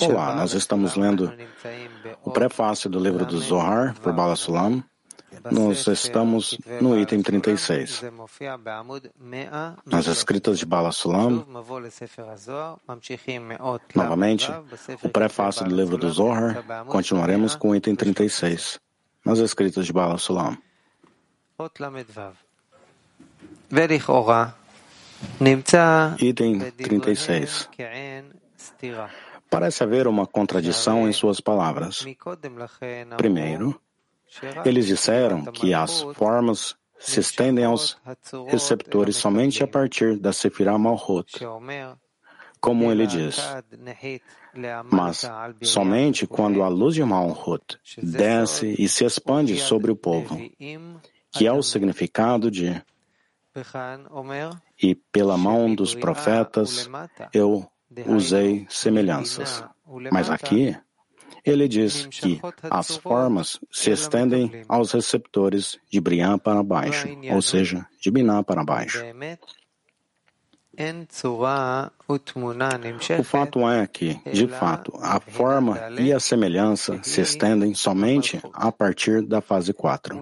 Olá, nós estamos lendo o prefácio do livro do Zohar por Bala Sulam. Nós estamos no item 36. Nas escritas de Bala Sulam, novamente, o prefácio do livro do Zohar, continuaremos com o item 36. Nas escritas de Bala Sulam. Item 36. Parece haver uma contradição em suas palavras. Primeiro, eles disseram que as formas se estendem aos receptores somente a partir da Sefirah Malhut, como ele diz. Mas somente quando a luz de Malhut desce e se expande sobre o povo, que é o significado de e pela mão dos profetas eu usei semelhanças. Mas aqui, ele diz que as formas se estendem aos receptores de Brian para baixo, ou seja, de Biná para baixo. O fato é que, de fato, a forma e a semelhança se estendem somente a partir da fase 4,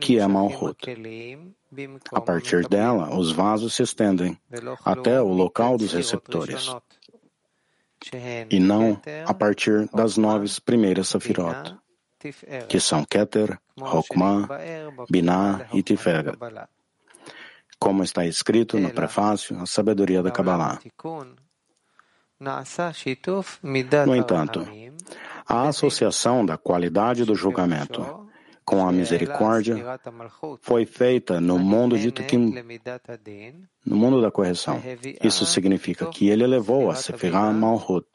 que é Malhut. A partir dela, os vasos se estendem até o local dos receptores, e não a partir das nove primeiras Safirot, que são Keter, Hokmah, Binah e Tiferet como está escrito no prefácio, a sabedoria da Kabbalah. No entanto, a associação da qualidade do julgamento com a misericórdia foi feita no mundo de Tukim, no mundo da correção. Isso significa que ele elevou a Sefirah Malhut,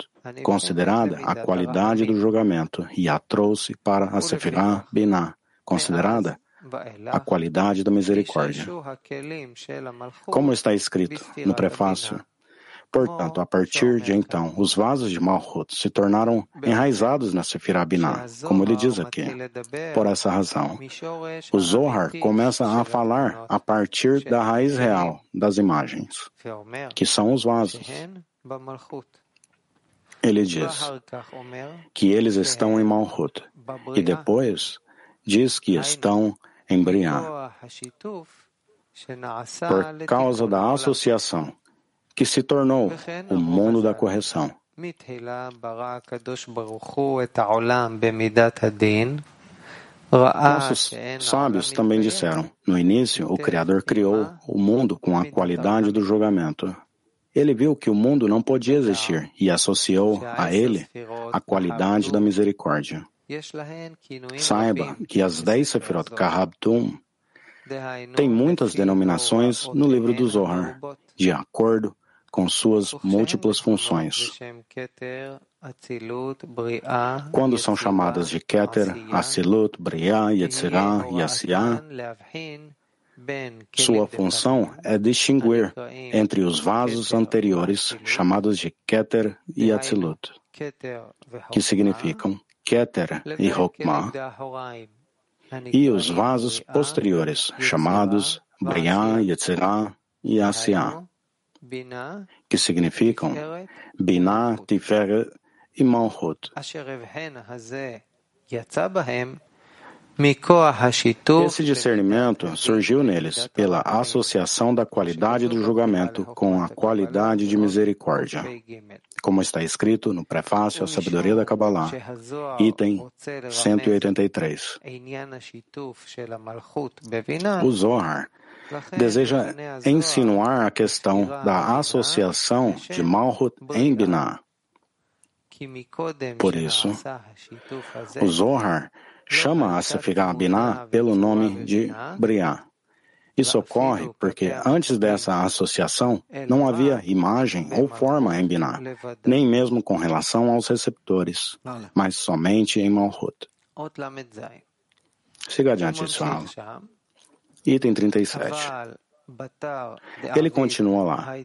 considerada a qualidade do julgamento, e a trouxe para a Sefirah Binah, considerada a qualidade da misericórdia. Como está escrito no prefácio, Portanto, a partir de então, os vasos de Malhut se tornaram enraizados na Sefirah Binah, como ele diz aqui. Por essa razão, o Zohar começa a falar a partir da raiz real das imagens, que são os vasos. Ele diz que eles estão em Malhut, e depois diz que estão em Briah, por causa da associação que se tornou o mundo da correção. Nossos sábios também disseram: no início, o Criador criou o mundo com a qualidade do julgamento. Ele viu que o mundo não podia existir e associou a ele a qualidade da misericórdia. Saiba que as dez Sefirot Kahabtum têm muitas denominações no livro do Zohar, de acordo com suas múltiplas funções. Quando são chamadas de Keter, Asilut, Briah, Yetzirah e Asiah, sua função é distinguir entre os vasos anteriores, chamados de Keter e Atzilut, que significam Keter e Hokmah, e os vasos posteriores, chamados Briah, Yetzirah e Asiah, que significam Binah, Tiferet e Malchut. Esse discernimento surgiu neles pela associação da qualidade do julgamento com a qualidade de misericórdia, como está escrito no prefácio à Sabedoria da Kabbalah, item 183. O Zohar deseja insinuar a questão da associação de Malhut em Binah. Por isso, o Zohar chama a Sefirah Binah pelo nome de Briah. Isso ocorre porque antes dessa associação não havia imagem ou forma em Binah, nem mesmo com relação aos receptores, mas somente em Malhut. Siga adiante, Israel. Item 37. Ele continua lá.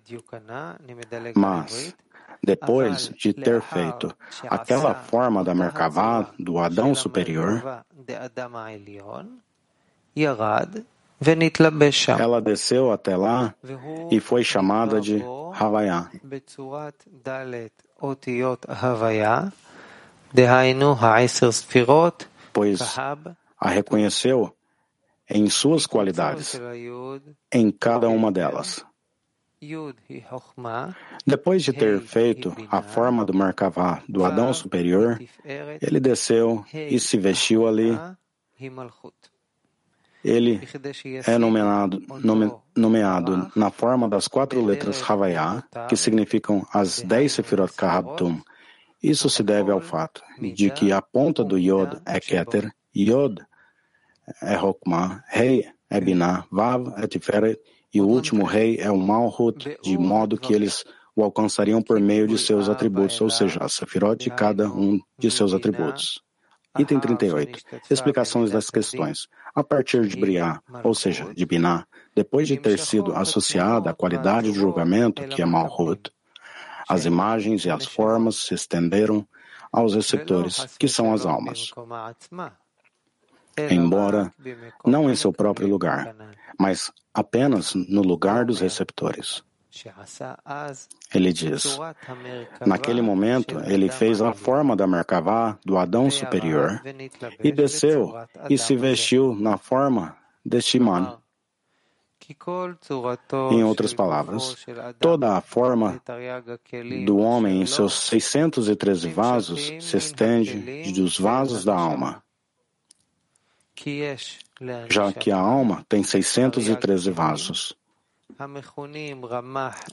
Mas, depois de ter feito aquela forma da Merkavá do Adão superior, Ela desceu até lá e foi chamada de Havaya. Pois a reconheceu em suas qualidades, em cada uma delas. Depois de ter feito a forma do Merkavá do Adão superior, ele desceu e se vestiu ali. Ele é nomeado, nome, nomeado na forma das quatro letras Havaiá, que significam as dez Sefirot Kahabtum. Isso se deve ao fato de que a ponta do Yod é Keter, Yod é Hokmah, Rei é Binah, Vav é Tiferet e o último rei é o Malhut, de modo que eles o alcançariam por meio de seus atributos, ou seja, a Sefirot de cada um de seus atributos. Item 38. Explicações das questões. A partir de Briá, ou seja, de Biná, depois de ter sido associada à qualidade de julgamento, que é Malhut, as imagens e as formas se estenderam aos receptores, que são as almas embora não em seu próprio lugar, mas apenas no lugar dos receptores. Ele diz: Naquele momento, ele fez a forma da Merkavá do Adão superior e desceu e se vestiu na forma deste man. Em outras palavras, toda a forma do homem em seus 613 vasos se estende dos vasos da alma já que a alma tem 613 vasos,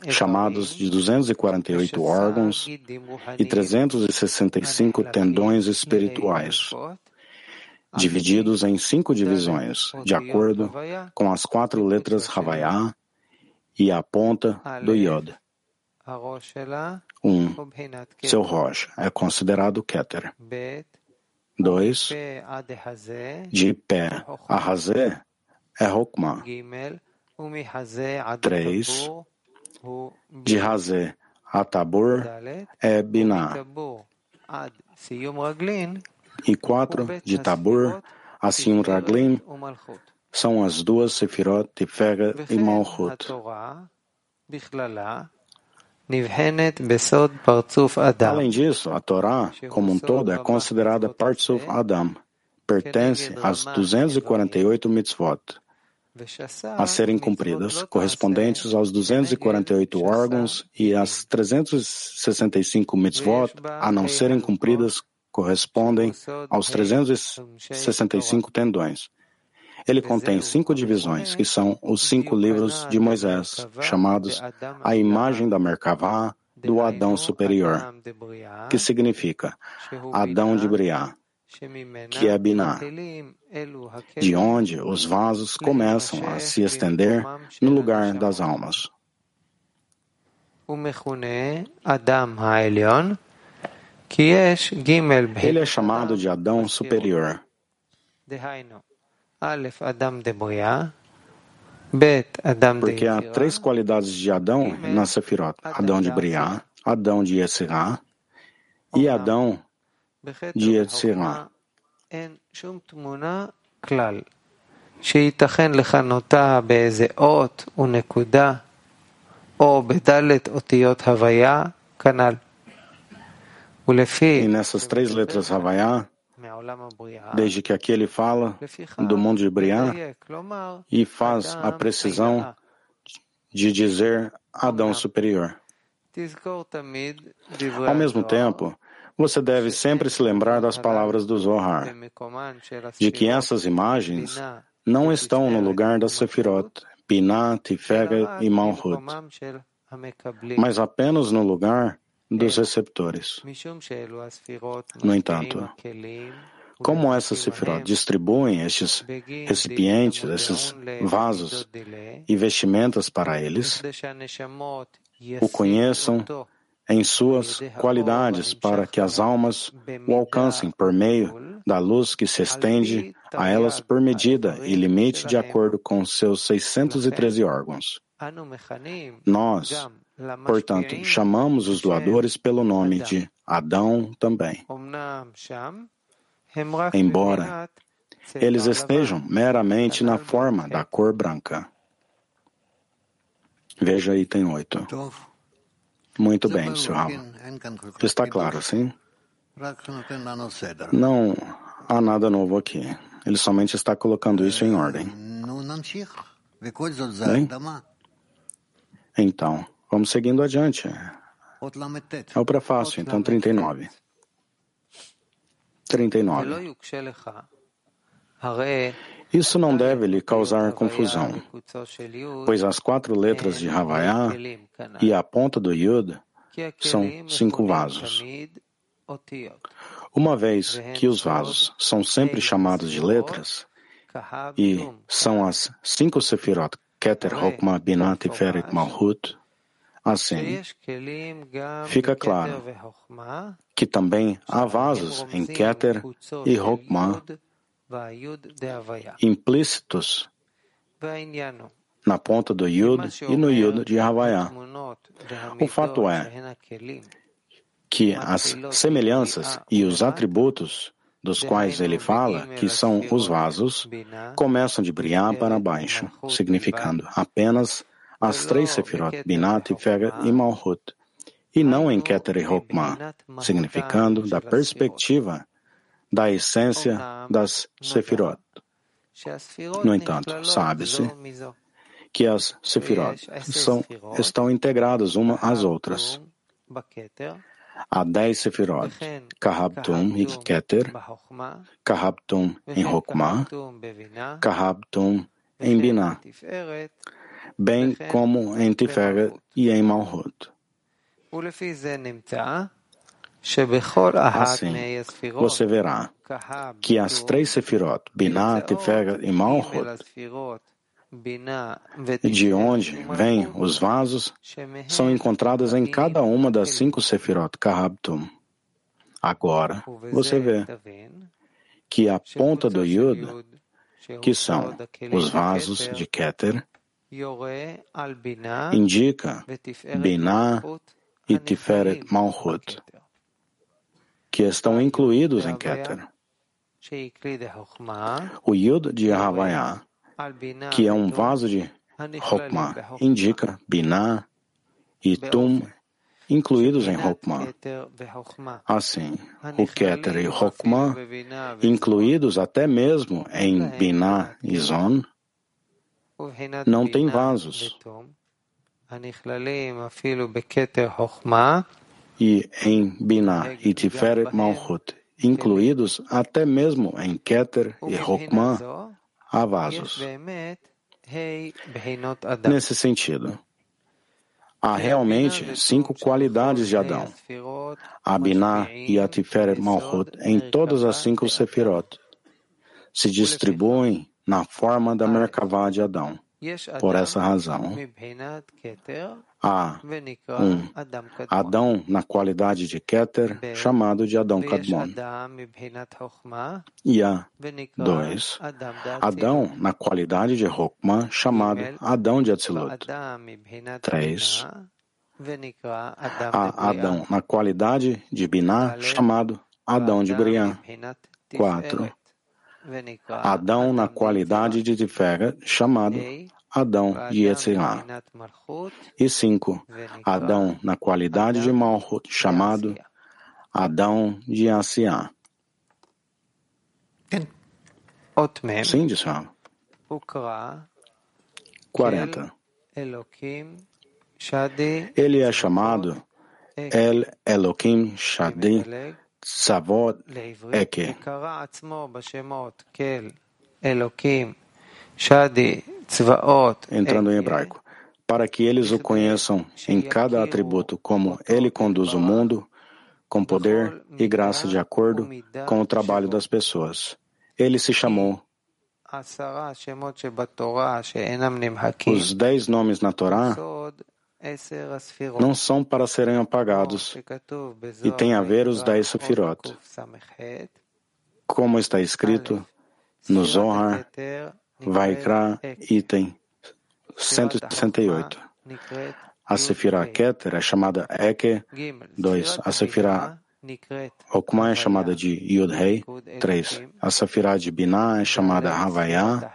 chamados de 248 órgãos e 365 tendões espirituais, divididos em cinco divisões, de acordo com as quatro letras Havaiá e a ponta do Yod. Um, seu Rosh é considerado Keter. 2. De pé a Hazé é Hokmah. 3. De Hazé a Tabor é Binah. E 4. De Tabor a Sim Raglim são as duas Sefirot Fega e Malchut. Além disso, a Torá, como um todo, é considerada Partsuf Adam, pertence às 248 mitzvot. A serem cumpridas, correspondentes aos 248 órgãos e às 365 mitzvot a não serem cumpridas, correspondem aos 365 tendões. Ele contém cinco divisões, que são os cinco livros de Moisés, chamados a imagem da Merkavá do Adão superior, que significa Adão de Briá, que é Biná, de onde os vasos começam a se estender no lugar das almas. Ele é chamado de Adão superior. Porque há três qualidades de Adão na Sefirot: Adão de Briá, Adão de Yetzirah e Adão de Yetzirah. שייתכן לכנותה באיזה אות ונקודה או בדלת אותיות הוויה, כנ"ל. ולפי... E nessas três letras Havaiá, desde que aqui ele fala do mundo de Briá e faz a precisão de dizer Adão superior. Ao mesmo tempo, você deve sempre se lembrar das palavras do Zohar, de que essas imagens não estão no lugar da Sefirot, Binah, Tiferet e Malhut, mas apenas no lugar dos receptores. No entanto, como essas sefirot distribuem estes recipientes, esses vasos e vestimentas para eles, o conheçam em suas qualidades para que as almas o alcancem por meio da luz que se estende a elas por medida e limite de acordo com seus 613 órgãos. Nós, Portanto, chamamos os doadores pelo nome de Adão também. Embora eles estejam meramente na forma da cor branca. Veja item 8. Muito bem, Sr. Está claro, sim? Não há nada novo aqui. Ele somente está colocando isso em ordem. Bem? Então, vamos seguindo adiante. É o prefácio, então 39. 39. Isso não deve lhe causar confusão, pois as quatro letras de Havaiá e a ponta do Yud são cinco vasos. Uma vez que os vasos são sempre chamados de letras, e são as cinco Sefirot, Keter, Hokmah, Binah, Tiferet, Malhut, assim, fica claro que também há vasos em Keter e Hokmah implícitos na ponta do Yud e no Yud de Havaiá. O fato é que as semelhanças e os atributos dos quais ele fala, que são os vasos, começam de Briá para baixo, significando apenas as três Sefirot, Binat, Tiferet e Malhut, e não em Keter e Hokmah, significando da perspectiva da essência das Sefirot. No entanto, sabe-se que as Sefirot são, estão integradas umas às outras. Há dez Sefirot, Kahabtum e Keter, Kahabtum em Hokmah, Kahabtum em Binah, bem como em Tiferet e em Malhut. Assim, você verá que as três Sefirot, Binah, Tiferet e Malhut, de onde vêm os vasos, são encontradas em cada uma das cinco Sefirot Kahabtum. Agora, você vê que a ponta do Yud, que são os vasos de Keter, indica Binah e Tiferet Malhut, que estão incluídos em Keter. O Yud de Havaiah, que é um vaso de Hokmah, indica Binah e Tum incluídos em Hokmah. Assim, o Keter e Hokmah, incluídos até mesmo em Binah e Zon, não têm vasos. E em Binah e Tiferet Malchut, incluídos até mesmo em Keter e Hokmah, há vasos. Nesse sentido, há realmente cinco qualidades de Adão, a Binah e a Tiferet Malchut em todas as cinco Sefirot. Se distribuem na forma da Merkavá de Adão. Por essa razão, há um Adão na qualidade de Keter, chamado de Adão Kadmon. E há dois Adão na qualidade de Hokmah, chamado Adão de Atzilut. Três Há Adão na qualidade de Binah, chamado Adão de Briah. Quatro Adão na qualidade de Tiferet, chamado Adão de Yetzirah. E cinco, Adão na qualidade de Malchut, chamado Adão de Asiá. Sim, disse 40. Ele é chamado El Elohim Shadi Tzavot Eke. Entrando em hebraico, para que eles o conheçam em cada atributo, como ele conduz o mundo, com poder e graça de acordo com o trabalho das pessoas. Ele se chamou os dez nomes na Torá não são para serem apagados e tem a ver os dez sefirot. Como está escrito no Zohar, Vaikra, item 168. A Sefirah Keter é chamada Eke 2. A Sefirah como é chamada de Yud-Hei, 3. A Sefirah de Binah é chamada Havaiah,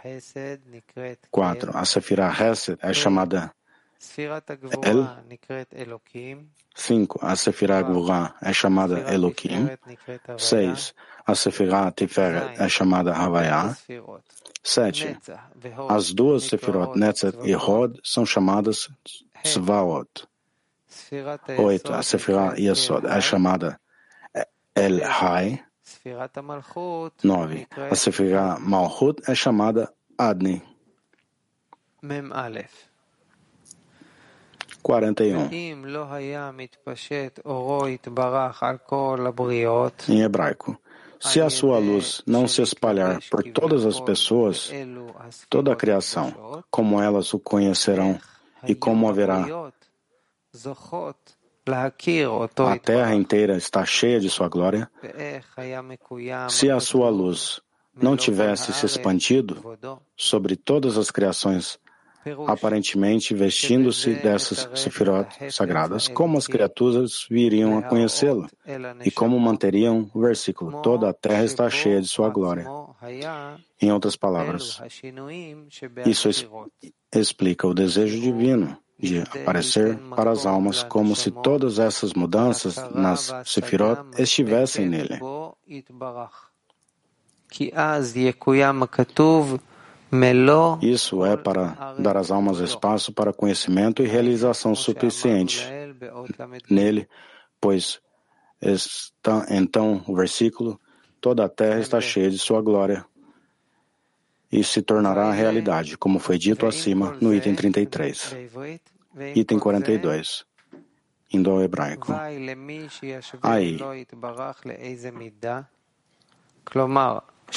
4. A Sefirah Hesed é chamada 5. A Sefirah Gvurah é chamada Elokim, 6. A Sefirah Tiferet é chamada Havaiah, 7. As duas Sefirot Netzet e Hod são chamadas Svaot. 8. A Sefirah Yesod é chamada El Hai. 9. A Sefirah Malchut é chamada Adni. 41. Em hebraico. Se a sua luz não se espalhar por todas as pessoas, toda a criação, como elas o conhecerão e como haverá a terra inteira está cheia de sua glória. Se a sua luz não tivesse se expandido sobre todas as criações, aparentemente vestindo-se dessas sefirot sagradas, como as criaturas viriam a conhecê-lo e como manteriam o versículo: toda a terra está cheia de sua glória. Em outras palavras, isso explica o desejo divino de aparecer para as almas como se todas essas mudanças nas sefirot estivessem nele. Isso é para dar às almas espaço para conhecimento e realização suficiente nele, pois está, então o versículo: toda a terra está cheia de sua glória e se tornará realidade, como foi dito acima no item 33. Item 42. Indo-hebraico. Aí,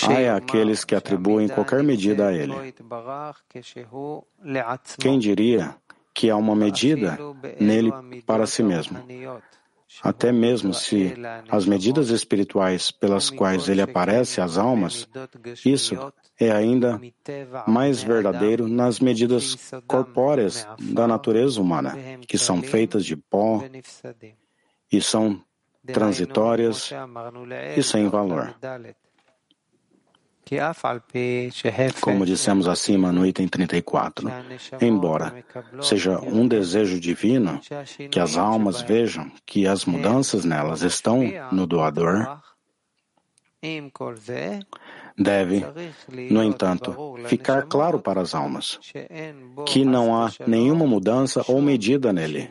Ai aqueles que atribuem qualquer medida a ele. Quem diria que há uma medida nele para si mesmo? Até mesmo se as medidas espirituais pelas quais ele aparece às almas, isso é ainda mais verdadeiro nas medidas corpóreas da natureza humana, que são feitas de pó e são transitórias e sem valor. Como dissemos acima no item 34, embora seja um desejo divino que as almas vejam que as mudanças nelas estão no doador, deve, no entanto, ficar claro para as almas que não há nenhuma mudança ou medida nele.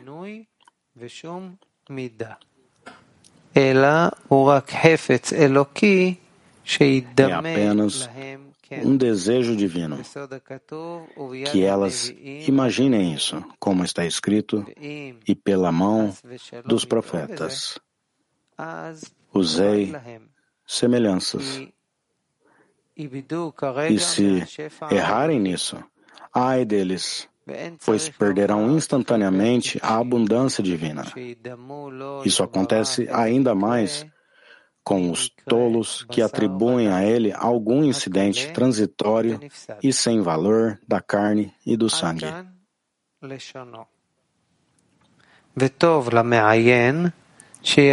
Ela é apenas um desejo divino, que elas imaginem isso, como está escrito, e pela mão dos profetas. Usei semelhanças. E se errarem nisso, ai deles, pois perderão instantaneamente a abundância divina. Isso acontece ainda mais com os tolos que atribuem a ele algum incidente transitório e sem valor da carne e do sangue.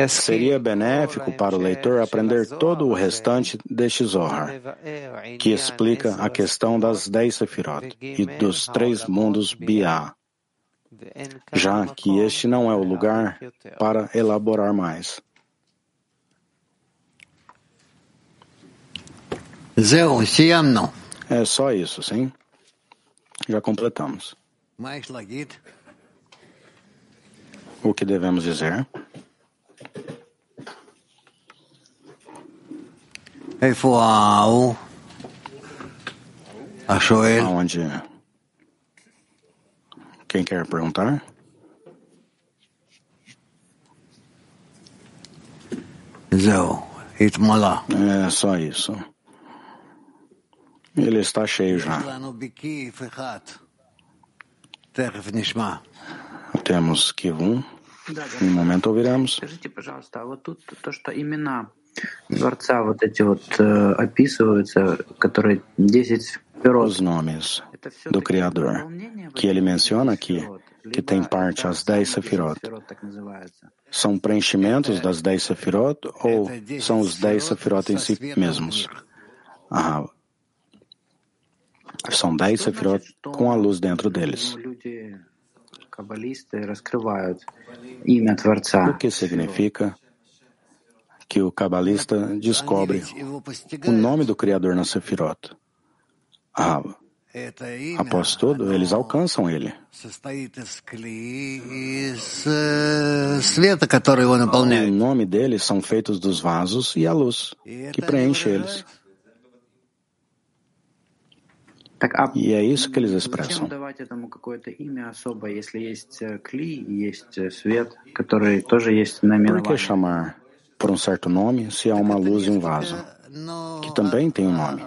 Seria benéfico para o leitor aprender todo o restante deste Zohar, que explica a questão das dez sefirot e dos três mundos Biá, já que este não é o lugar para elaborar mais. É só isso, sim? Já completamos. O que devemos dizer? Aonde? Quem quer perguntar? É só isso. Ele está cheio já. Temos Kivum. Em um momento ouviremos. Os nomes do Criador que ele menciona aqui, que tem parte as dez sefirot, são preenchimentos das dez sefirot ou são os dez sefirot em si mesmos? Aham são dez sefirot com a luz dentro deles. O que significa que o cabalista descobre o nome do Criador na Sefirot? Ah, após tudo, eles alcançam ele. O nome deles são feitos dos vasos e a luz que preenche eles. E é isso que eles expressam. Por que chamar por um certo nome? Se há uma luz e um vaso, que também tem um nome?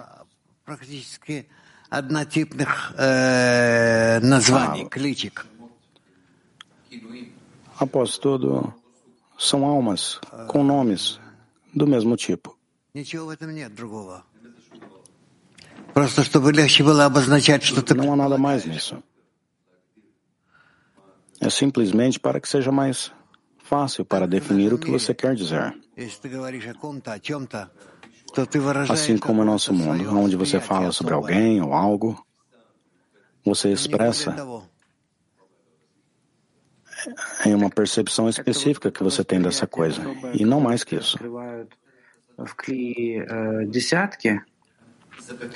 Após tudo, são almas com nomes do mesmo tipo. Não há nada mais nisso. É simplesmente para que seja mais fácil para definir o que você quer dizer. Assim como no nosso mundo, onde você fala sobre alguém ou algo, você expressa em uma percepção específica que você tem dessa coisa, e não mais que isso.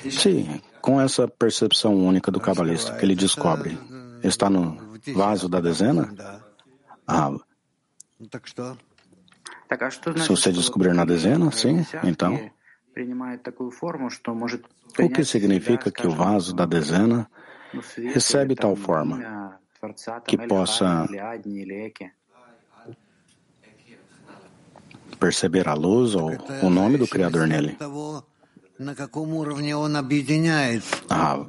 Sim, com essa percepção única do cabalista que ele descobre, está no vaso da dezena? Ah, se você descobrir na dezena, sim, então. O que significa que o vaso da dezena recebe tal forma que possa perceber a luz ou o nome do Criador nele? Ah,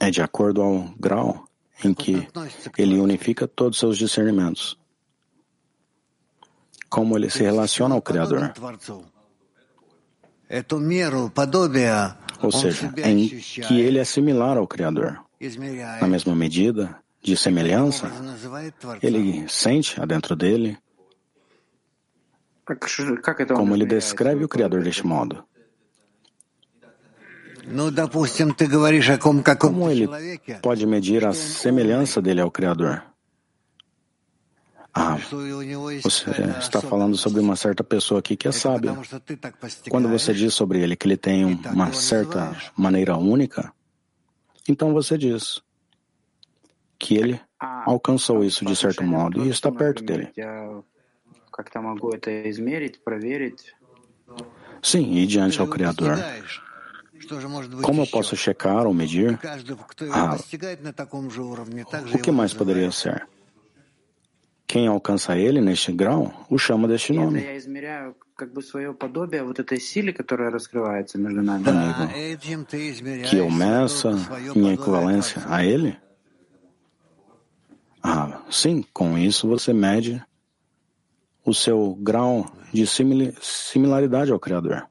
é de acordo ao grau em que ele unifica todos os seus discernimentos. Como ele se relaciona ao Criador. Ou seja, em que ele é similar ao Criador. Na mesma medida de semelhança, ele sente adentro dele como ele descreve o Criador deste modo? Como ele pode medir a semelhança dele ao Criador? Ah, você está falando sobre uma certa pessoa aqui que é sábia. Quando você diz sobre ele que ele tem uma certa maneira única, então você diz que ele alcançou isso de certo modo e está perto dele. Sim, e diante ao Criador. Como eu posso checar ou medir? Ah, o que mais poderia ser? Quem alcança ele neste grau o chama deste nome. Amigo, que eu meça em equivalência a ele? Ah, sim, com isso você mede o seu grau de similaridade ao Criador.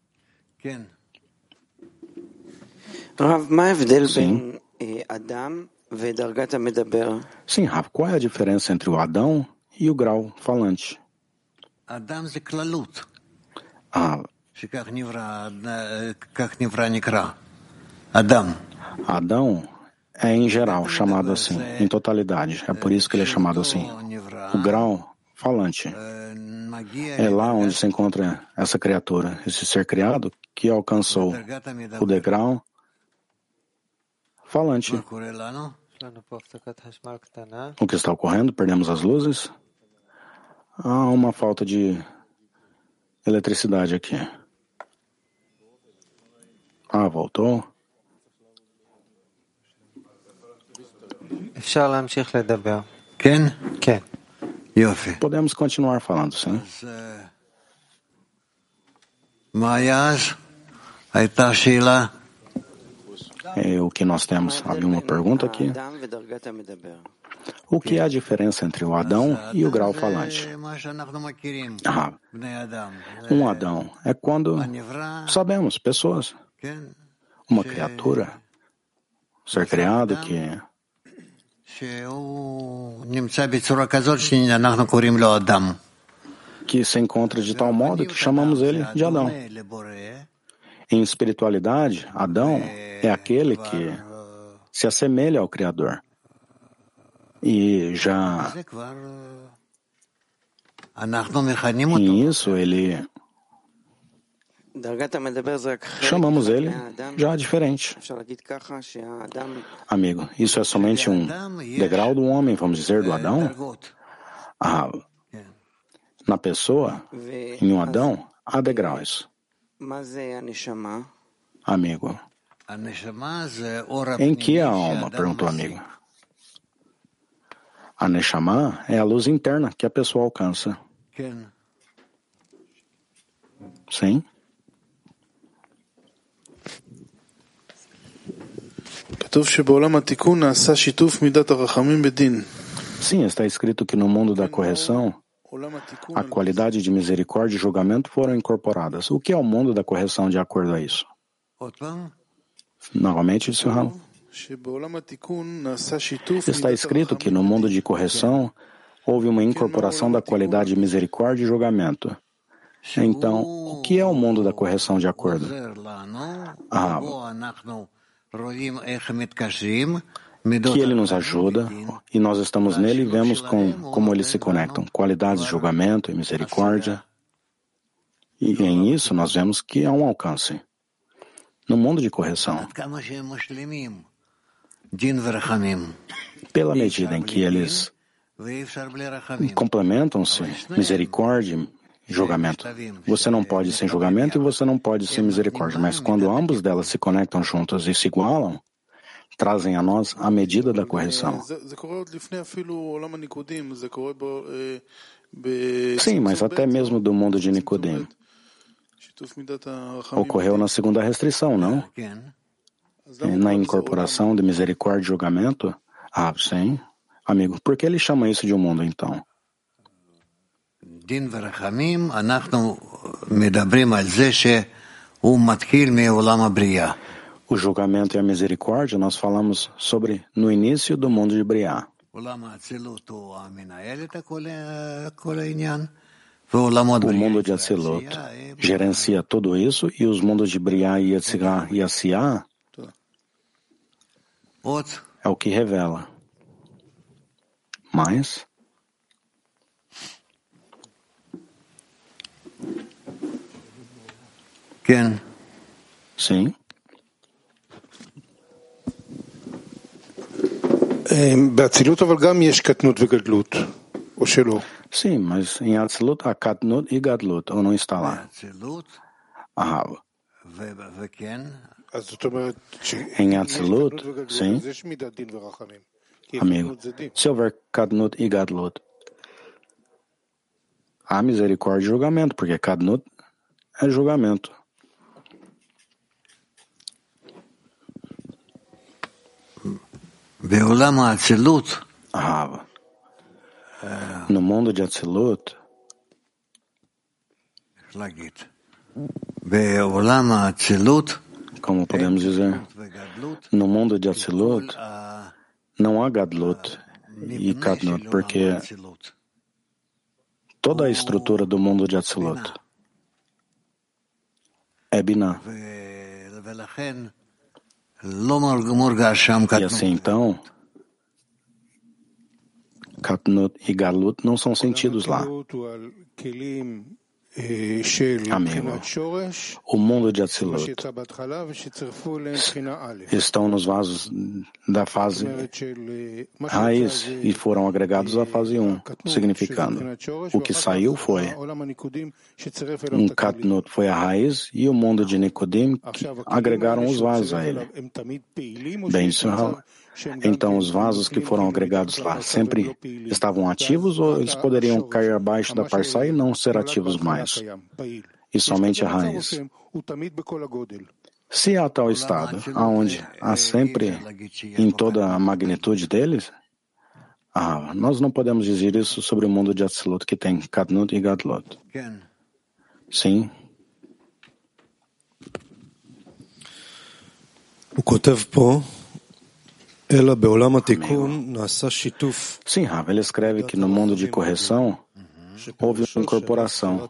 Sim. Sim, Rav, qual é a diferença entre o Adão e o grau falante? Ah, Adão é em geral chamado assim, em totalidade. É por isso que ele é chamado assim. O grau falante. É lá onde se encontra essa criatura, esse ser criado que alcançou o degrau falante. O que está ocorrendo? Perdemos as luzes? Há uma falta de eletricidade aqui. Ah, voltou? Ken? Ken. Podemos continuar falando, sim. É o que nós temos. Havia uma pergunta aqui. O que é a diferença entre o Adão e o grau falante? Ah, um Adão é quando sabemos, pessoas. Uma criatura, ser criado que que se encontra de tal modo que chamamos ele de Adão. Em espiritualidade, Adão é aquele que se assemelha ao Criador. E já em isso ele chamamos ele já diferente. Amigo, isso é somente um degrau do homem, vamos dizer, do Adão? Ah, na pessoa, em um Adão, há degraus. Amigo, em que a alma? perguntou o amigo. A Neshama é a luz interna que a pessoa alcança. Sim. Sim, está escrito que no mundo da correção, a qualidade de misericórdia e julgamento foram incorporadas. O que é o mundo da correção de acordo a isso? Novamente, disse o Ram. Está escrito que no mundo de correção houve uma incorporação da qualidade de misericórdia e julgamento. Então, o que é o mundo da correção de acordo? Ah, que ele nos ajuda e nós estamos nele e vemos com, como eles se conectam, qualidades de julgamento e misericórdia. E em isso nós vemos que há um alcance. No mundo de correção, pela medida em que eles complementam-se, misericórdia e julgamento. Você não pode sem julgamento e você não pode sem misericórdia, mas quando ambos delas se conectam juntas e se igualam, trazem a nós a medida da correção. Sim, mas até mesmo do mundo de Nicodemo. Ocorreu na segunda restrição, não? Na incorporação de misericórdia e julgamento? Ah, sim. Amigo, por que ele chama isso de um mundo, então? O julgamento e a misericórdia, nós falamos sobre no início do mundo de Briá. O mundo de Atzilut gerencia tudo isso e os mundos de Briá e Yetzirah e Asiá é o que revela. Mas Sim. Sim, mas em Atzilut há Katnut e Gadlut, ou não está lá? Ahava. Em Atzilut, sim. Amigo, se houver Katnut e Gadlut, há misericórdia e julgamento, porque Katnut é julgamento. No mundo de Atzilut, como podemos dizer, no mundo de Atzilut, não há Gadlut e Kadnut, porque toda a estrutura do mundo de Atzilut é Binah. E assim então, Katnut e Galut não são sentidos lá. Amigo, o mundo de Atzilut estão nos vasos da fase raiz e foram agregados à fase 1, significando. o que saiu foi um Katnut foi a raiz e o mundo de Nicodim agregaram os vasos a ele. Bem, senhor, então, os vasos que foram agregados lá sempre estavam ativos ou eles poderiam cair abaixo da parsa e não ser ativos mais? E somente a raiz. Se há tal estado, aonde há sempre em toda a magnitude deles, ah, nós não podemos dizer isso sobre o mundo de Atzilut que tem Katnut e Gatlot. Sim. O Kotev פה Sim, Rav, ele escreve que no mundo de correção houve uma incorporação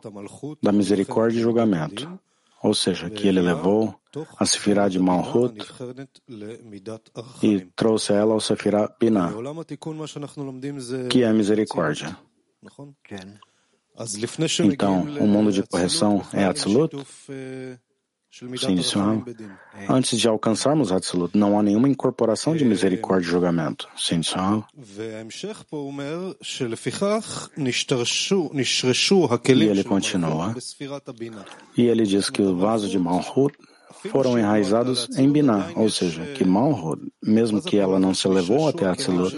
da misericórdia e julgamento, ou seja, que ele levou a Sefirah de Malhut e trouxe ela ao Sefirah Binah, que é a misericórdia. Então, o mundo de correção é Atzilut? Sim, senhor. Antes de alcançarmos Atzilut, não há nenhuma incorporação de misericórdia e julgamento. Sim, senhor. E ele continua. E ele diz que o vaso de Malhut foram enraizados em Binah, ou seja, que Malhut, mesmo que ela não se levou até Atzilut,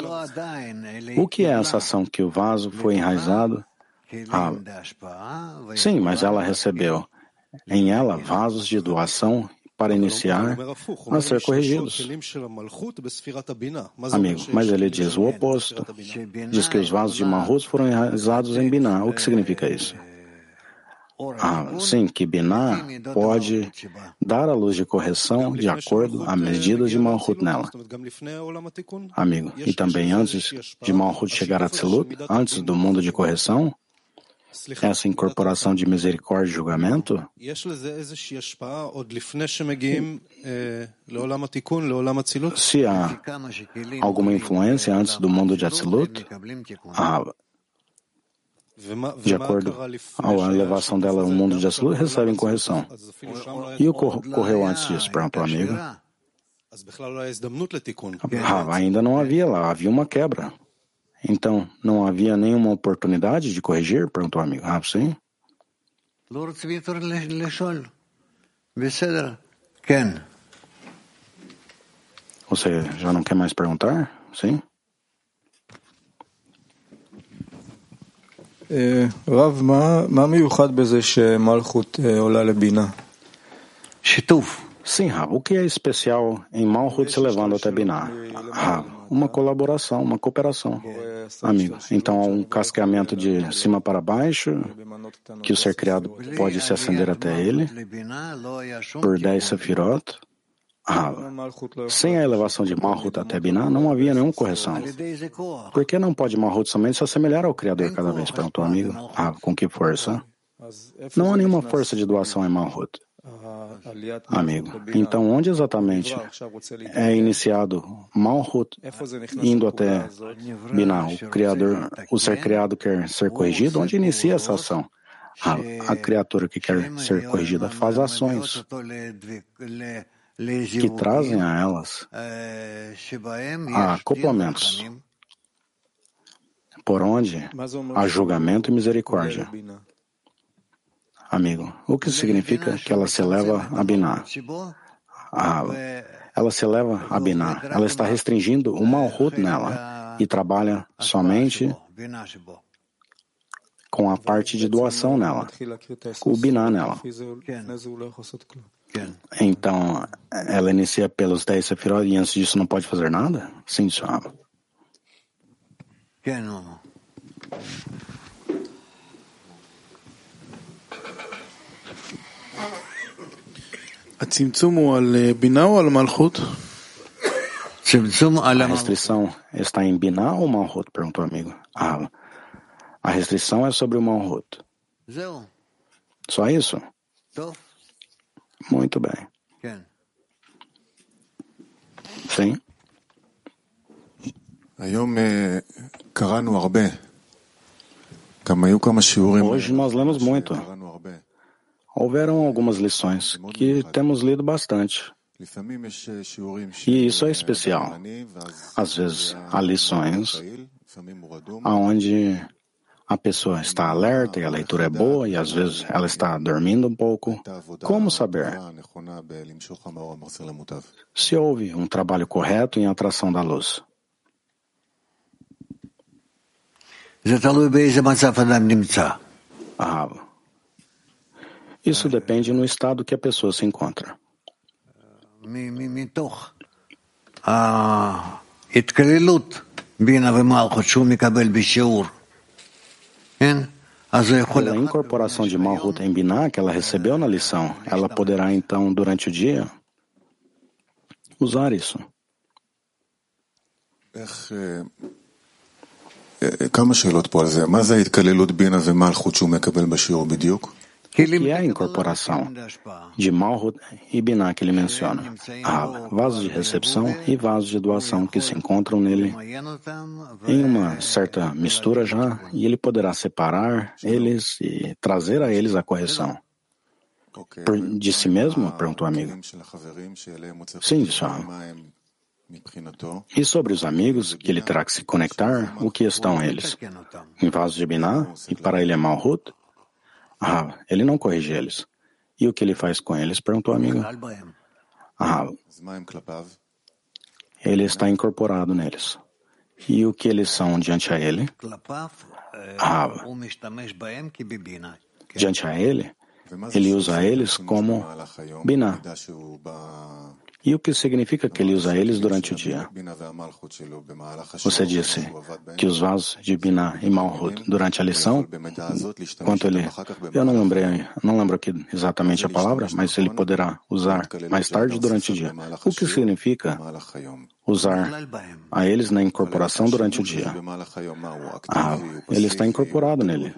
o que é essa ação que o vaso foi enraizado? Ah, sim, mas ela recebeu em ela vasos de doação para iniciar a ser corrigidos. Amigo, mas ele diz o oposto. Diz que os vasos de Mahut foram enraizados em Binah. O que significa isso? Ah, sim, que Binah pode dar a luz de correção de acordo à medida de Malhut nela. Amigo, e também antes de Malhut chegar a Tzilut, antes do mundo de correção, essa incorporação de misericórdia e julgamento? Se há alguma influência antes do mundo de Atzilut, ah, de acordo com a elevação dela ao mundo de Atzilut, recebem correção. E o que ocorreu antes disso, para um amigo? Ah, ainda não havia lá, havia uma quebra. Então, não havia nenhuma oportunidade de corrigir? Perguntou o amigo. Ah, sim? Você já não quer mais perguntar? Sim? רב, מה מיוחד בזה שמלכות עולה לבינה? שיתוף. Sim, Rav. O que é especial em Malhut se levando até Binah? Rav, uma colaboração, uma cooperação. Amigo, então há um casqueamento de cima para baixo, que o ser criado pode se acender até ele, por 10 sefirot. Rav, sem a elevação de Malhut até Binah, não havia nenhuma correção. Por que não pode Malhut somente se assemelhar ao Criador cada vez? Perguntou o amigo. Rav, com que força? Não há nenhuma força de doação em Malhut. Amigo, então onde exatamente é iniciado Malhut indo até Binah? O Criador, o ser criado quer ser corrigido? Onde inicia essa ação? A, a criatura que quer ser corrigida faz ações que trazem a elas acoplamentos por onde há julgamento e misericórdia. Amigo, o que significa que ela se eleva a Binah? Ah, ela se eleva a Binah. Ela está restringindo o Malhut nela e trabalha somente com a parte de doação nela, o Binah nela. Então, ela inicia pelos 10 sefirot e antes disso não pode fazer nada? Sim, senhor. A restrição está em Binah ou Malhut? Perguntou o amigo. Ah, a restrição é sobre o Malhut. Só isso? Muito bem. Sim. Hoje nós lemos muito. Houveram algumas lições que temos lido bastante. E isso é especial. Às vezes há lições onde a pessoa está alerta e a leitura é boa, e às vezes ela está dormindo um pouco. Como saber se houve um trabalho correto em atração da luz? Ah, isso depende no estado que a pessoa se encontra. Pela incorporação de Malhut em Binah que ela recebeu na lição, ela poderá então, durante o dia, usar isso. כמה שאלות פה על זה. מה זה ההתקללות בינה ומלכות שהוא מקבל בשיעור בדיוק? Que é a incorporação de Malhut e Binah que ele menciona? Ah, vasos de recepção e vasos de doação que se encontram nele em uma certa mistura já, e ele poderá separar eles e trazer a eles a correção. Por, de si mesmo? perguntou o amigo. Sim, disse E sobre os amigos que ele terá que se conectar, o que estão eles? Em vasos de Binah e para ele é Malhut? Ah, ele não corrige eles. E o que ele faz com eles? Perguntou a amiga. Ah, ele está incorporado neles. E o que eles são diante a ele? Ah, diante a ele, ele usa eles como Binah. E o que significa que ele usa eles durante o dia? Você disse que os vasos de Binah e Malhut durante a lição, quanto ele, eu não lembrei, não lembro aqui exatamente a palavra, mas ele poderá usar mais tarde durante o dia. O que significa usar a eles na incorporação durante o dia? Ah, ele está incorporado nele,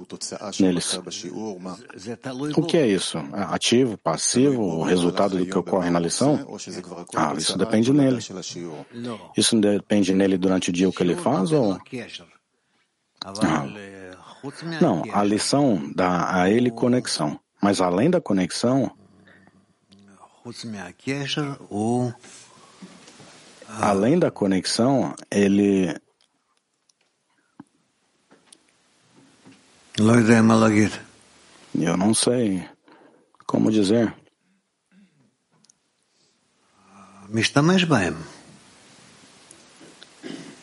neles. O que é isso? Ativo, passivo, o resultado do que ocorre na lição? Ah, isso depende nele. Isso depende nele durante o dia o que ele faz ou? Ah. Não, a lição dá a ele conexão. Mas além da conexão, além da conexão, ele eu não sei como dizer.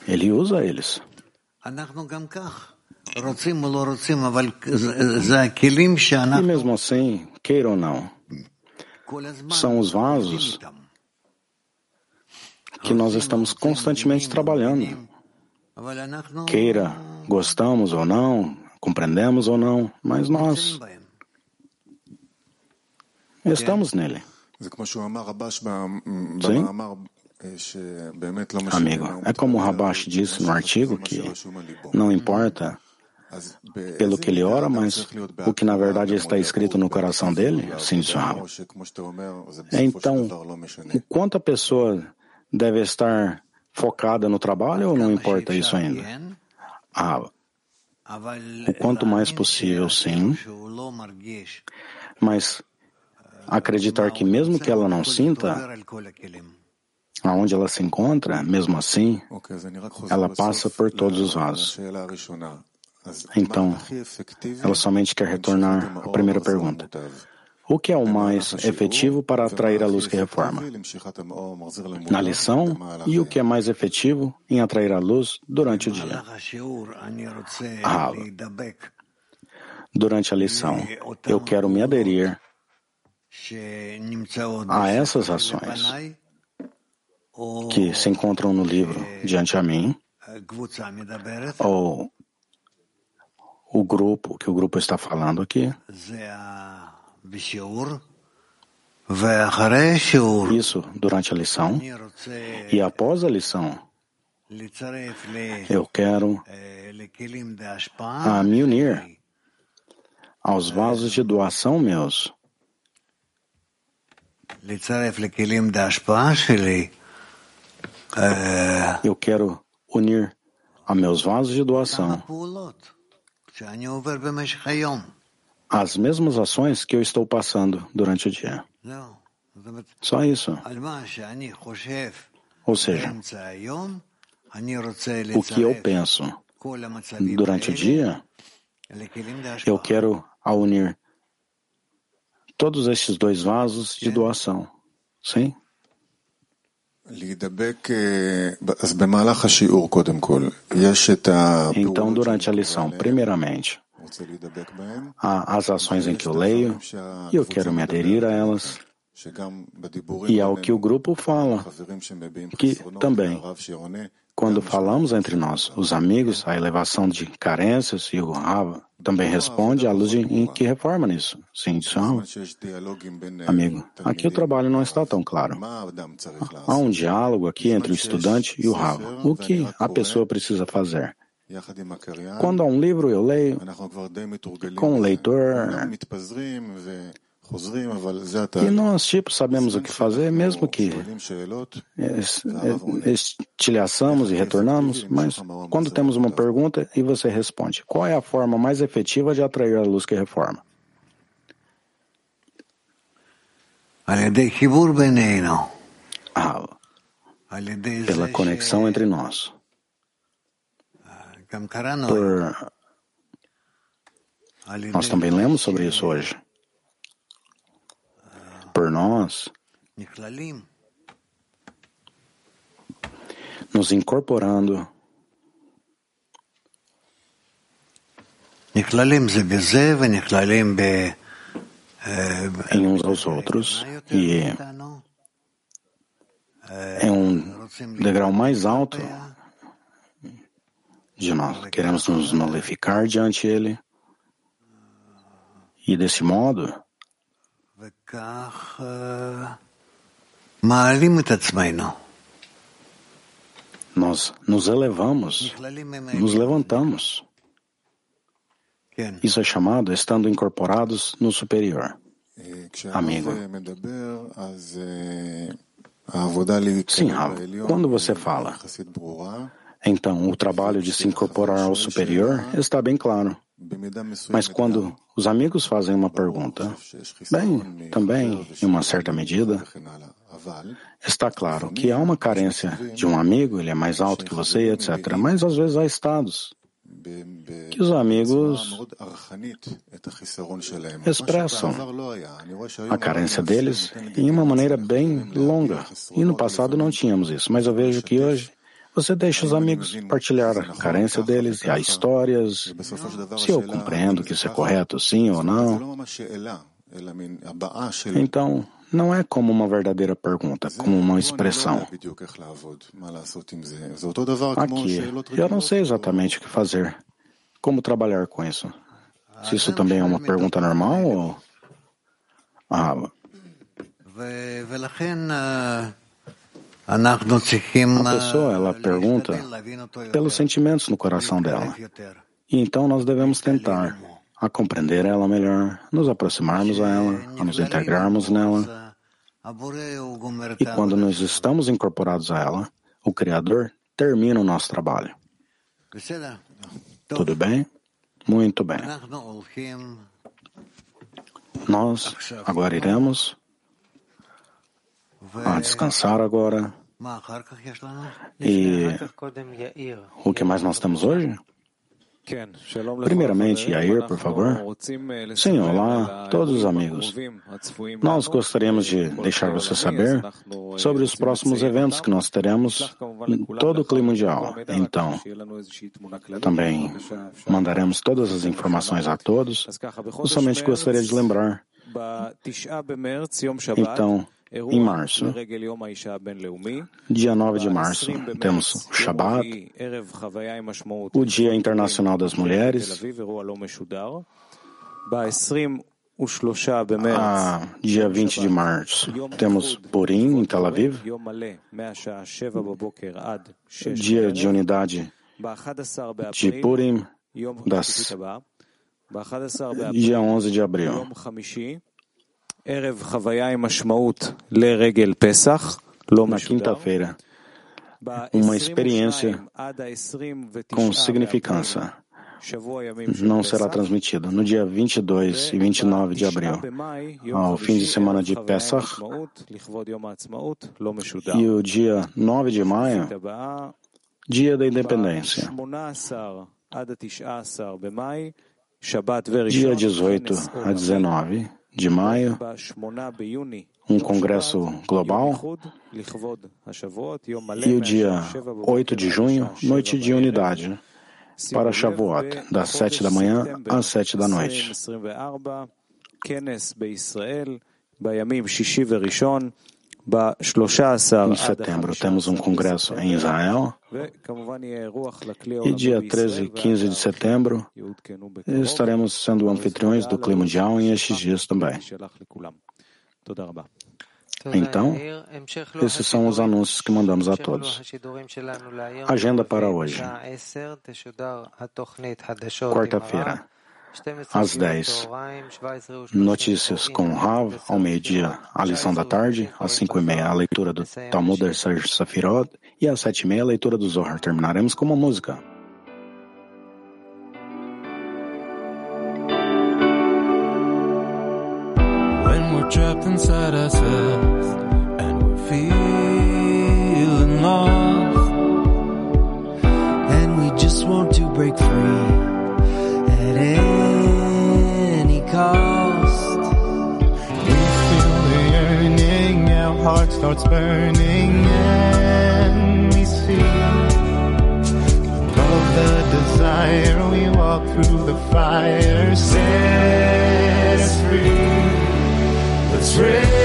Ele usa eles. E mesmo assim, queira ou não, são os vasos que nós estamos constantemente trabalhando. Queira, gostamos ou não, compreendemos ou não, mas nós estamos nele. Sim? Amigo, é como o Rabash disse no artigo que não importa pelo que ele ora, mas o que na verdade está escrito no coração dele, sim. Então, o quanto a pessoa deve estar focada no trabalho ou não importa isso ainda? Ah, o quanto mais possível, sim, mas acreditar que mesmo que ela não sinta, aonde ela se encontra, mesmo assim, ela passa por todos os vasos. Então, ela somente quer retornar à primeira pergunta. O que é o mais efetivo para atrair a luz que reforma? Na lição, e o que é mais efetivo em atrair a luz durante o dia? Ah, durante a lição, eu quero me aderir a essas ações que se encontram no livro diante a mim, ou o grupo, que o grupo está falando aqui. Isso durante a lição. E após a lição, eu quero a me unir aos vasos de doação meus. eu quero unir a meus vasos de doação as mesmas ações que eu estou passando durante o dia. Só isso. Ou seja, o que eu penso durante o dia, eu quero unir todos estes dois vasos de doação. Sim? Então, durante a lição, primeiramente, as ações em que eu leio e eu quero me aderir a elas. E ao que o grupo fala, que também, quando falamos entre nós, os amigos, a elevação de carências e o Rava também responde à luz em que reforma nisso. Sim, isso Amigo, aqui o trabalho não está tão claro. Há um diálogo aqui entre o estudante e o Rav. O que a pessoa precisa fazer? Quando há um livro, eu leio. Com o leitor, e nós, tipo, sabemos o que fazer, mesmo que estilhaçamos e retornamos, mas quando temos uma pergunta e você responde, qual é a forma mais efetiva de atrair a luz que reforma? Ah, pela conexão entre nós. Por... Nós também lemos sobre isso hoje. Por nós, nos incorporando. em uns aos outros. e é um degrau mais alto de nós. Queremos nos nullificar diante ele e desse modo nós nos elevamos, nos levantamos. Isso é chamado estando incorporados no superior. Amigo. Sim, Rav, quando você fala, então o trabalho de se incorporar ao superior está bem claro. Mas quando os amigos fazem uma pergunta, bem, também, em uma certa medida, está claro que há uma carência de um amigo, ele é mais alto que você, etc. Mas às vezes há estados que os amigos expressam a carência deles em uma maneira bem longa. E no passado não tínhamos isso, mas eu vejo que hoje você deixa os amigos partilhar a carência deles e as histórias. Se eu compreendo que isso é correto, sim ou não. Então, não é como uma verdadeira pergunta, como uma expressão. Aqui, eu não sei exatamente o que fazer. Como trabalhar com isso? Se isso também é uma pergunta normal ou. Ah. A pessoa, ela pergunta pelos sentimentos no coração dela. E então nós devemos tentar a compreender ela melhor, nos aproximarmos a ela, a nos integrarmos nela. E quando nós estamos incorporados a ela, o Criador termina o nosso trabalho. Tudo bem? Muito bem. Nós agora iremos a descansar agora. E o que mais nós temos hoje? Primeiramente, Yair, por favor. Sim, olá, todos os amigos. Nós gostaríamos de deixar você saber sobre os próximos eventos que nós teremos em todo o clima mundial. Então, também mandaremos todas as informações a todos. Eu somente gostaria de lembrar. Então, em março. Dia 9 de março, temos o Shabbat, o Dia Internacional das Mulheres. Ah, dia 20 de março, temos Purim em Tel Aviv, dia de unidade de Purim, das, dia 11 de abril. Na quinta-feira, uma experiência com significância. não será transmitida. No dia 22 e 29 de abril, ao fim de semana de Pesach, e o dia 9 de maio, dia da independência. Dia 18 a 19 de maio, um congresso global, e o dia 8 de junho, noite de unidade, para Shavuot, das 7 da manhã às 7 da noite. Em setembro temos um congresso em Israel e dia 13 e 15 de setembro estaremos sendo anfitriões do clima mundial em estes dias também. Então, esses são os anúncios que mandamos a todos. Agenda para hoje. Quarta-feira, às 10. Notícias com Rav, ao meio-dia, a lição da tarde, às 5 e meia, a leitura do Talmud Sérgio Safirot e às 7 e meia, a leitura do Zohar. Terminaremos com uma música. trapped inside ourselves heart starts burning, and we see above the desire. We walk through the fire, set us free. Let's raise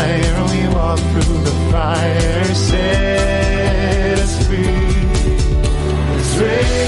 fire. We walk through the fire. Set us free. It's real.